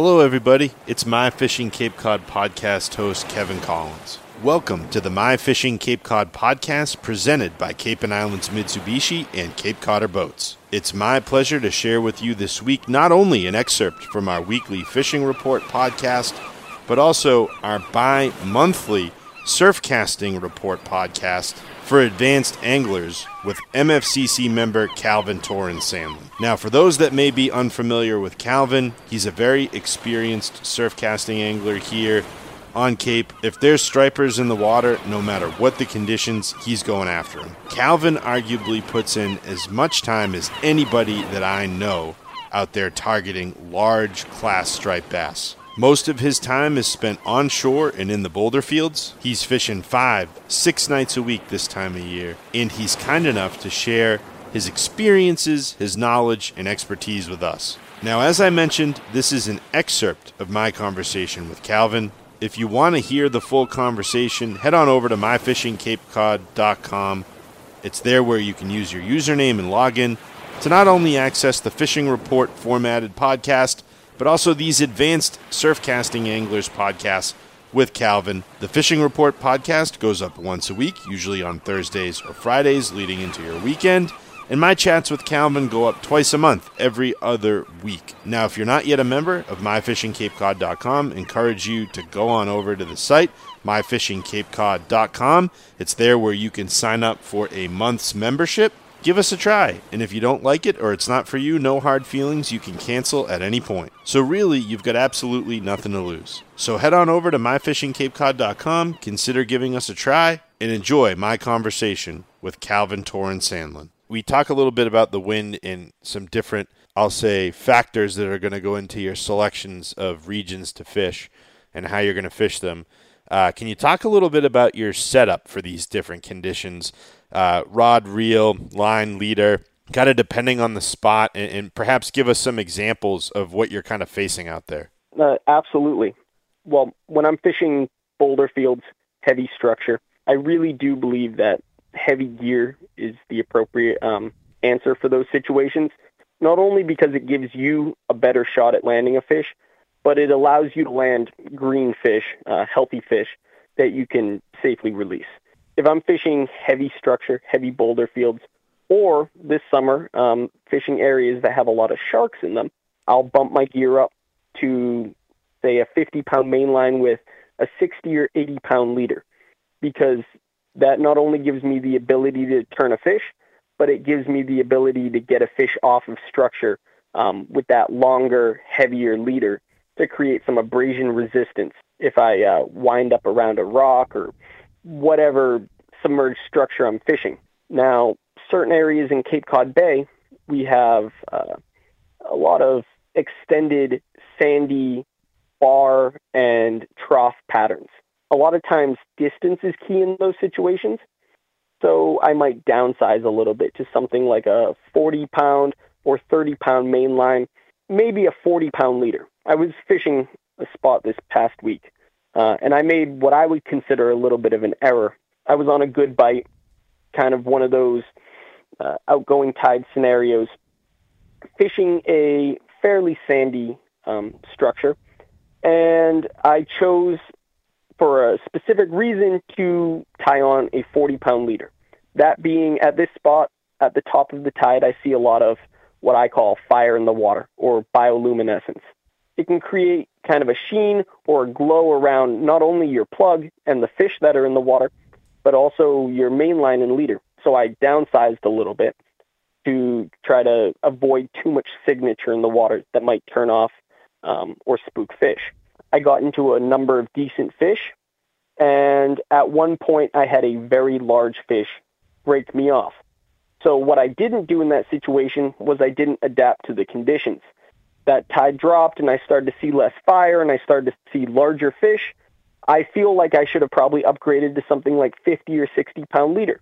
Hello, everybody. It's My Fishing Cape Cod podcast host Kevin Collins. Welcome to the My Fishing Cape Cod podcast presented by Cape and Islands Mitsubishi and Cape Codder Boats. It's my pleasure to share with you this week not only an excerpt from our weekly fishing report podcast, but also our bi monthly surfcasting report podcast for advanced anglers with MFCC member Calvin Toran-Sandlin. Now, for those that may be unfamiliar with Calvin, he's a very experienced surf casting angler here on Cape. If there's stripers in the water, no matter what the conditions, he's going after them. Calvin arguably puts in as much time as anybody that I know out there targeting large class striped bass. Most of his time is spent onshore and in the boulder fields. He's fishing five, six nights a week this time of year, and he's kind enough to share his experiences, his knowledge, and expertise with us. Now, as I mentioned, this is an excerpt of my conversation with Calvin. If you want to hear the full conversation, head on over to myfishingcapecod.com. It's there where you can use your username and login to not only access the fishing report formatted podcast, but also these advanced surfcasting anglers podcasts with Calvin. The Fishing Report podcast goes up once a week, usually on Thursdays or Fridays leading into your weekend. And my chats with Calvin go up twice a month, every other week. Now, if you're not yet a member of myfishingcapecod.com, encourage you to go on over to the site, myfishingcapecod.com. It's there where you can sign up for a month's membership. Give us a try, and if you don't like it or it's not for you, no hard feelings, you can cancel at any point. So, really, you've got absolutely nothing to lose. So, head on over to myfishingcapecod.com, consider giving us a try, and enjoy my conversation with Calvin Toran-Sandlin we talk a little bit about the wind and some different, I'll say, factors that are going to go into your selections of regions to fish and how you're going to fish them. Uh, can you talk a little bit about your setup for these different conditions? Uh, rod, reel, line, leader, kind of depending on the spot, and, and, perhaps give us some examples of what you're kind of facing out there. Uh, absolutely. Well, when I'm fishing boulder fields, heavy structure, I really do believe that heavy gear is the appropriate um, answer for those situations. Not only because it gives you a better shot at landing a fish, but it allows you to land green fish, uh, healthy fish that you can safely release. If I'm fishing heavy structure, heavy boulder fields, or this summer um, fishing areas that have a lot of sharks in them, I'll bump my gear up to say a 50 pound mainline with a 60 or 80 pound leader because that not only gives me the ability to turn a fish, but it gives me the ability to get a fish off of structure um, with that longer, heavier leader to create some abrasion resistance if I uh, wind up around a rock or whatever submerged structure I'm fishing. Now, certain areas in Cape Cod Bay, we have uh, a lot of extended sandy bar and trough patterns a lot of times distance is key in those situations. So I might downsize a little bit to something like a 40 pound or 30 pound main line, maybe a 40 pound leader. I was fishing a spot this past week, uh, and I made what I would consider a little bit of an error. I was on a good bite, kind of one of those uh, outgoing tide scenarios, fishing a fairly sandy um, structure, and I chose for a specific reason to tie on a 40 pound leader. That being at this spot at the top of the tide, I see a lot of what I call fire in the water or bioluminescence. It can create kind of a sheen or a glow around not only your plug and the fish that are in the water, but also your main line and leader. So I downsized a little bit to try to avoid too much signature in the water that might turn off um, or spook fish. I got into a number of decent fish, and at one point I had a very large fish break me off. So what I didn't do in that situation was I didn't adapt to the conditions. That tide dropped and I started to see less fire and I started to see larger fish. I feel like I should have probably upgraded to something like 50 or 60 pound leader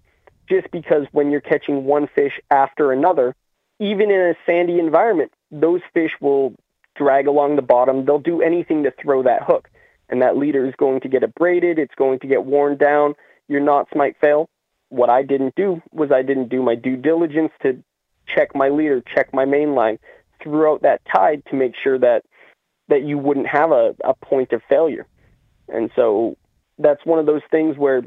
just because when you're catching one fish after another, even in a sandy environment, those fish will drag along the bottom. They'll do anything to throw that hook. And that leader is going to get abraded. It's going to get worn down. Your knots might fail. What I didn't do was I didn't do my due diligence to check my leader, check my main line throughout that tide to make sure that that you wouldn't have a, a point of failure. And so that's one of those things where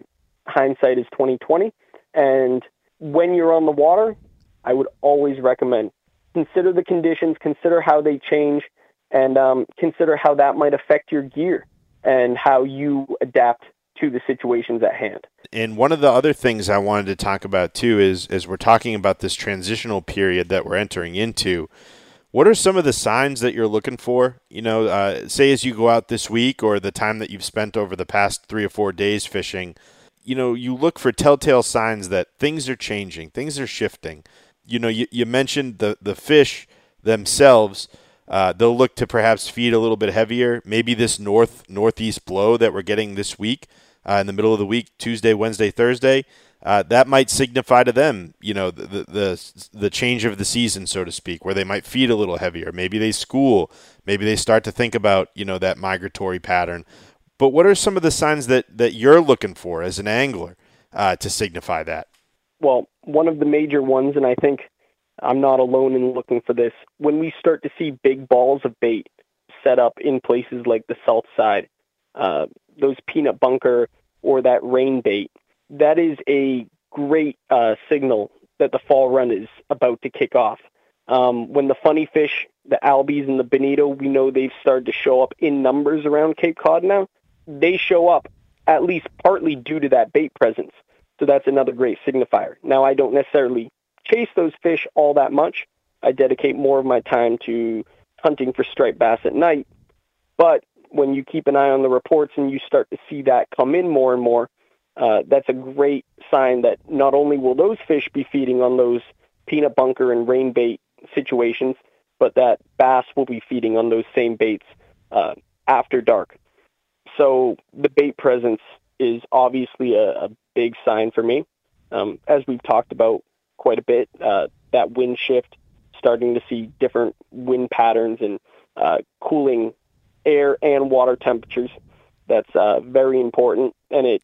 hindsight is 2020. And when you're on the water, I would always recommend consider the conditions, consider how they change, and um, consider how that might affect your gear and how you adapt to the situations at hand. And one of the other things I wanted to talk about too is as we're talking about this transitional period that we're entering into. What are some of the signs that you're looking for? You know, uh, say as you go out this week or the time that you've spent over the past three or four days fishing, you know, you look for telltale signs that things are changing, things are shifting. You know, you, you mentioned the, the fish themselves. Uh, they'll look to perhaps feed a little bit heavier. Maybe this north northeast blow that we're getting this week uh, in the middle of the week, Tuesday, Wednesday, Thursday, uh, that might signify to them, you know, the, the the change of the season, so to speak, where they might feed a little heavier. Maybe they school. Maybe they start to think about, you know, that migratory pattern. But what are some of the signs that that you're looking for as an angler uh, to signify that? Well, one of the major ones, and I think I'm not alone in looking for this. When we start to see big balls of bait set up in places like the south side, uh, those peanut bunker or that rain bait, that is a great uh, signal that the fall run is about to kick off. Um, when the funny fish, the albies and the bonito, we know they've started to show up in numbers around Cape Cod now. They show up at least partly due to that bait presence. So that's another great signifier. Now, I don't necessarily chase those fish all that much. I dedicate more of my time to hunting for striped bass at night. But when you keep an eye on the reports and you start to see that come in more and more, uh, that's a great sign that not only will those fish be feeding on those peanut bunker and rain bait situations, but that bass will be feeding on those same baits uh, after dark. So the bait presence is obviously a, a big sign for me. Um, as we've talked about quite a bit, uh, that wind shift, starting to see different wind patterns and uh, cooling air and water temperatures. That's uh, very important, and it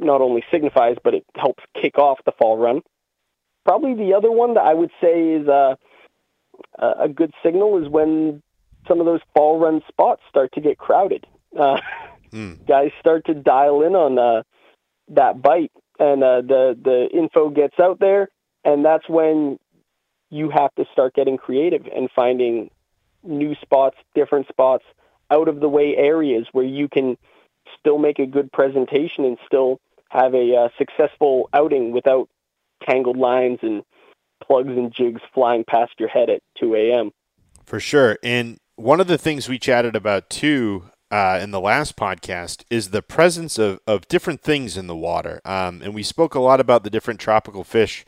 not only signifies, but it helps kick off the fall run. Probably the other one that I would say is uh, a good signal is when some of those fall run spots start to get crowded. Uh, mm. Guys start to dial in on uh, that bite, and uh, the the info gets out there, and that's when you have to start getting creative and finding new spots, different spots, out of the way areas where you can still make a good presentation and still have a uh, successful outing without tangled lines and plugs and jigs flying past your head at 2 a.m. For sure. And one of the things we chatted about too uh, in the last podcast is the presence of, of different things in the water. Um, and we spoke a lot about the different tropical fish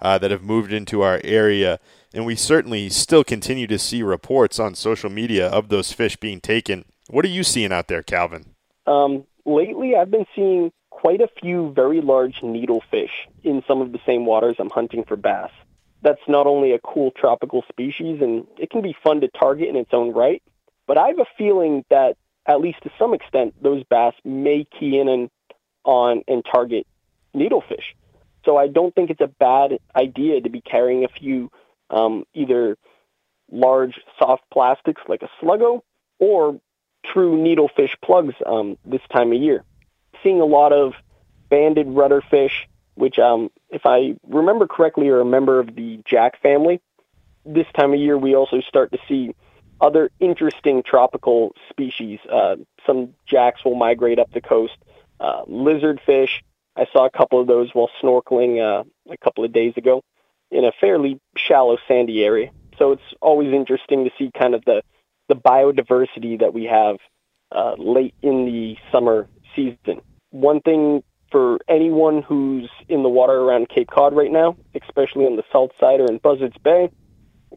uh, that have moved into our area. And we certainly still continue to see reports on social media of those fish being taken. What are you seeing out there, Calvin? Um, lately, I've been seeing quite a few very large needlefish in some of the same waters I'm hunting for bass. That's not only a cool tropical species, and it can be fun to target in its own right, but I have a feeling that, at least to some extent, those bass may key in and, on and target needlefish. So I don't think it's a bad idea to be carrying a few um, either large soft plastics like a sluggo or true needlefish plugs um, this time of year. Seeing a lot of banded rudderfish, which, um, if I remember correctly, are a member of the jack family. This time of year, we also start to see other interesting tropical species. Uh, some jacks will migrate up the coast. Uh, lizardfish, I saw a couple of those while snorkeling uh, a couple of days ago in a fairly shallow sandy area. So it's always interesting to see kind of the the biodiversity that we have uh, late in the summer season. One thing for anyone who's in the water around Cape Cod right now, especially on the south side or in Buzzards Bay,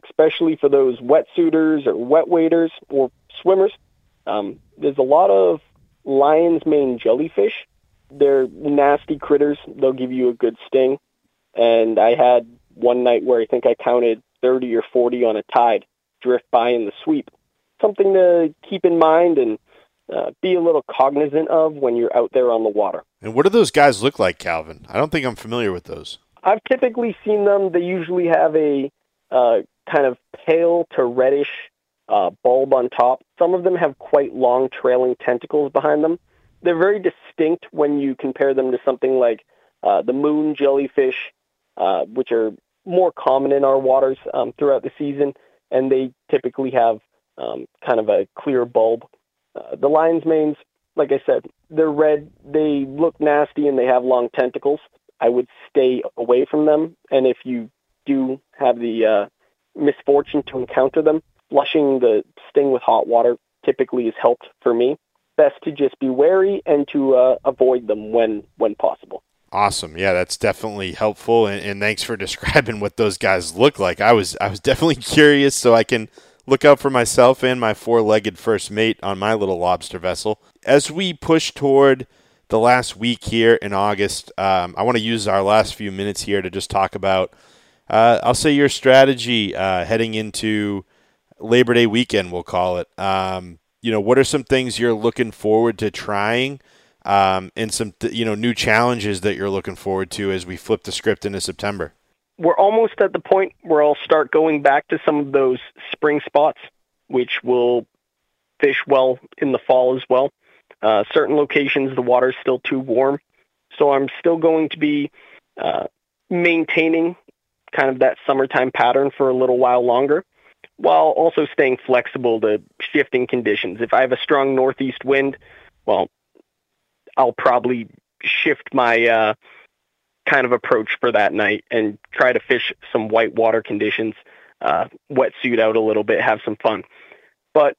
especially for those wetsuiters or wet waders or swimmers, um, there's a lot of lion's mane jellyfish. They're nasty critters. They'll give you a good sting. And I had one night where I think I counted 30 or 40 on a tide drift by in the sweep. Something to keep in mind and uh, be a little cognizant of when you're out there on the water. And what do those guys look like, Calvin? I don't think I'm familiar with those. I've typically seen them. They usually have a uh, kind of pale to reddish uh, bulb on top, some of them have quite long trailing tentacles behind them. They're very distinct when you compare them to something like uh, the moon jellyfish, uh, which are more common in our waters um, throughout the season, and they typically have um, kind of a clear bulb. Uh, the lion's manes, like I said, they're red. They look nasty and they have long tentacles. I would stay away from them. And if you do have the uh, misfortune to encounter them, flushing the sting with hot water typically has helped for me. Best to just be wary and to uh, avoid them when when possible. Awesome. Yeah, that's definitely helpful, and, and, thanks for describing what those guys look like. I was I was definitely curious, so I can look out for myself and my four-legged first mate on my little lobster vessel. As we push toward the last week here in August, um, I want to use our last few minutes here to just talk about, uh, I'll say your strategy uh, heading into Labor Day weekend, we'll call it. Um, you know, what are some things you're looking forward to trying? um, and some you know new challenges that you're looking forward to as we flip the script into September? We're almost at the point where I'll start going back to some of those spring spots, which will fish well in the fall as well. Uh, certain locations, the water is still too warm, so I'm still going to be uh, maintaining kind of that summertime pattern for a little while longer, while also staying flexible to shifting conditions. If I have a strong northeast wind, well, I'll probably shift my uh, kind of approach for that night and try to fish some white water conditions, uh, wetsuit out a little bit, have some fun. But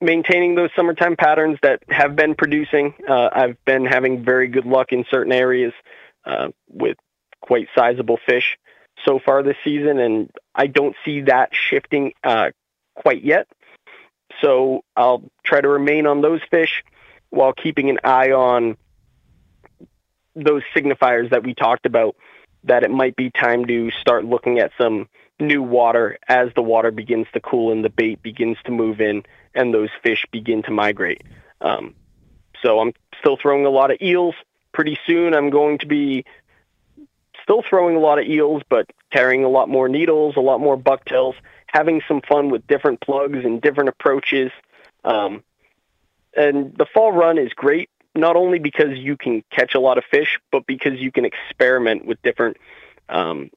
maintaining those summertime patterns that have been producing, uh, I've been having very good luck in certain areas uh, with quite sizable fish so far this season, and I don't see that shifting uh, quite yet. So I'll try to remain on those fish while keeping an eye on those signifiers that we talked about that it might be time to start looking at some new water as the water begins to cool and the bait begins to move in and those fish begin to migrate. Um, so I'm still throwing a lot of eels. Pretty soon I'm going to be still throwing a lot of eels, but carrying a lot more needles, a lot more bucktails, having some fun with different plugs and different approaches. Um, and the fall run is great, not only because you can catch a lot of fish, but because you can experiment with different um,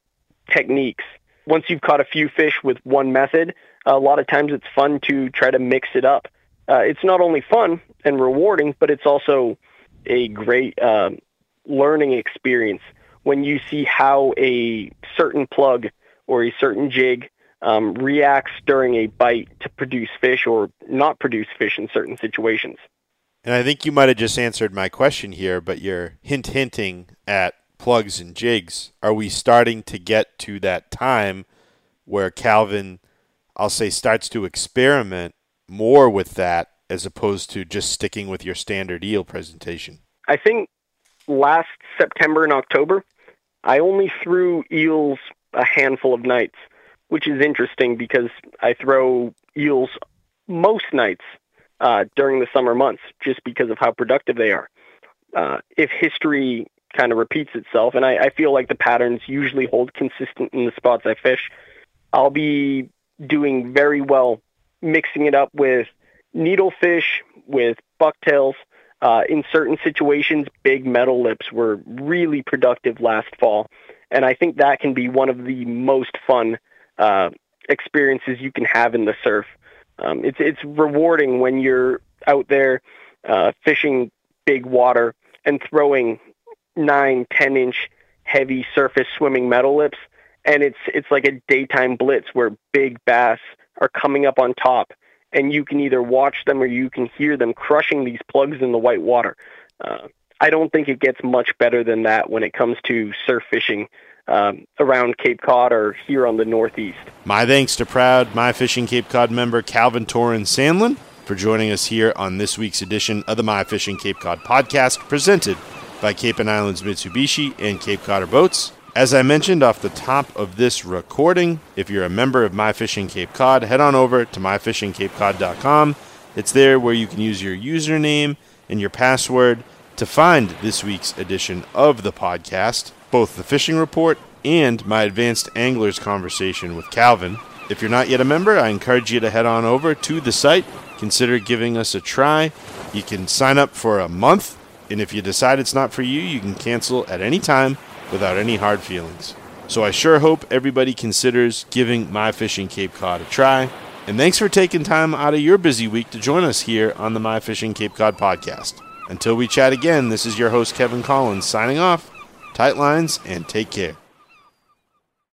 techniques. Once you've caught a few fish with one method, a lot of times it's fun to try to mix it up. Uh, it's not only fun and rewarding, but it's also a great uh, learning experience when you see how a certain plug or a certain jig um, reacts during a bite to produce fish or not produce fish in certain situations. And I think you might have just answered my question here, but you're hint hinting at plugs and jigs. Are we starting to get to that time where Calvin, I'll say, starts to experiment more with that as opposed to just sticking with your standard eel presentation? I think last September and October, I only threw eels a handful of nights which is interesting because I throw eels most nights uh, during the summer months just because of how productive they are. Uh, if history kind of repeats itself, and I, I feel like the patterns usually hold consistent in the spots I fish, I'll be doing very well mixing it up with needlefish, with bucktails. Uh, in certain situations, big metal lips were really productive last fall. And I think that can be one of the most fun uh, experiences you can have in the surf. Um, it's it's rewarding when you're out there uh, fishing big water and throwing nine, ten inch heavy surface swimming metal lips, and it's it's like a daytime blitz where big bass are coming up on top, and you can either watch them or you can hear them crushing these plugs in the white water. Uh, I don't think it gets much better than that when it comes to surf fishing um, around Cape Cod or here on the Northeast. My thanks to proud My Fishing Cape Cod member Calvin Toran-Sandlin for joining us here on this week's edition of the My Fishing Cape Cod podcast, presented by Cape and Islands Mitsubishi and Cape Codder Boats. As I mentioned off the top of this recording, if you're a member of My Fishing Cape Cod, head on over to myfishingcapecod.com. It's there where you can use your username and your password to find this week's edition of the podcast both the fishing report and my advanced anglers conversation with Calvin. If you're not yet a member, I encourage you to head on over to the site, consider giving us a try. You can sign up for a month, and if you decide it's not for you, you can cancel at any time without any hard feelings. So I sure hope everybody considers giving My Fishing Cape Cod a try. And thanks for taking time out of your busy week to join us here on the My Fishing Cape Cod podcast. Until we chat again, this is your host, Kevin Collins, signing off. Tight lines and take care.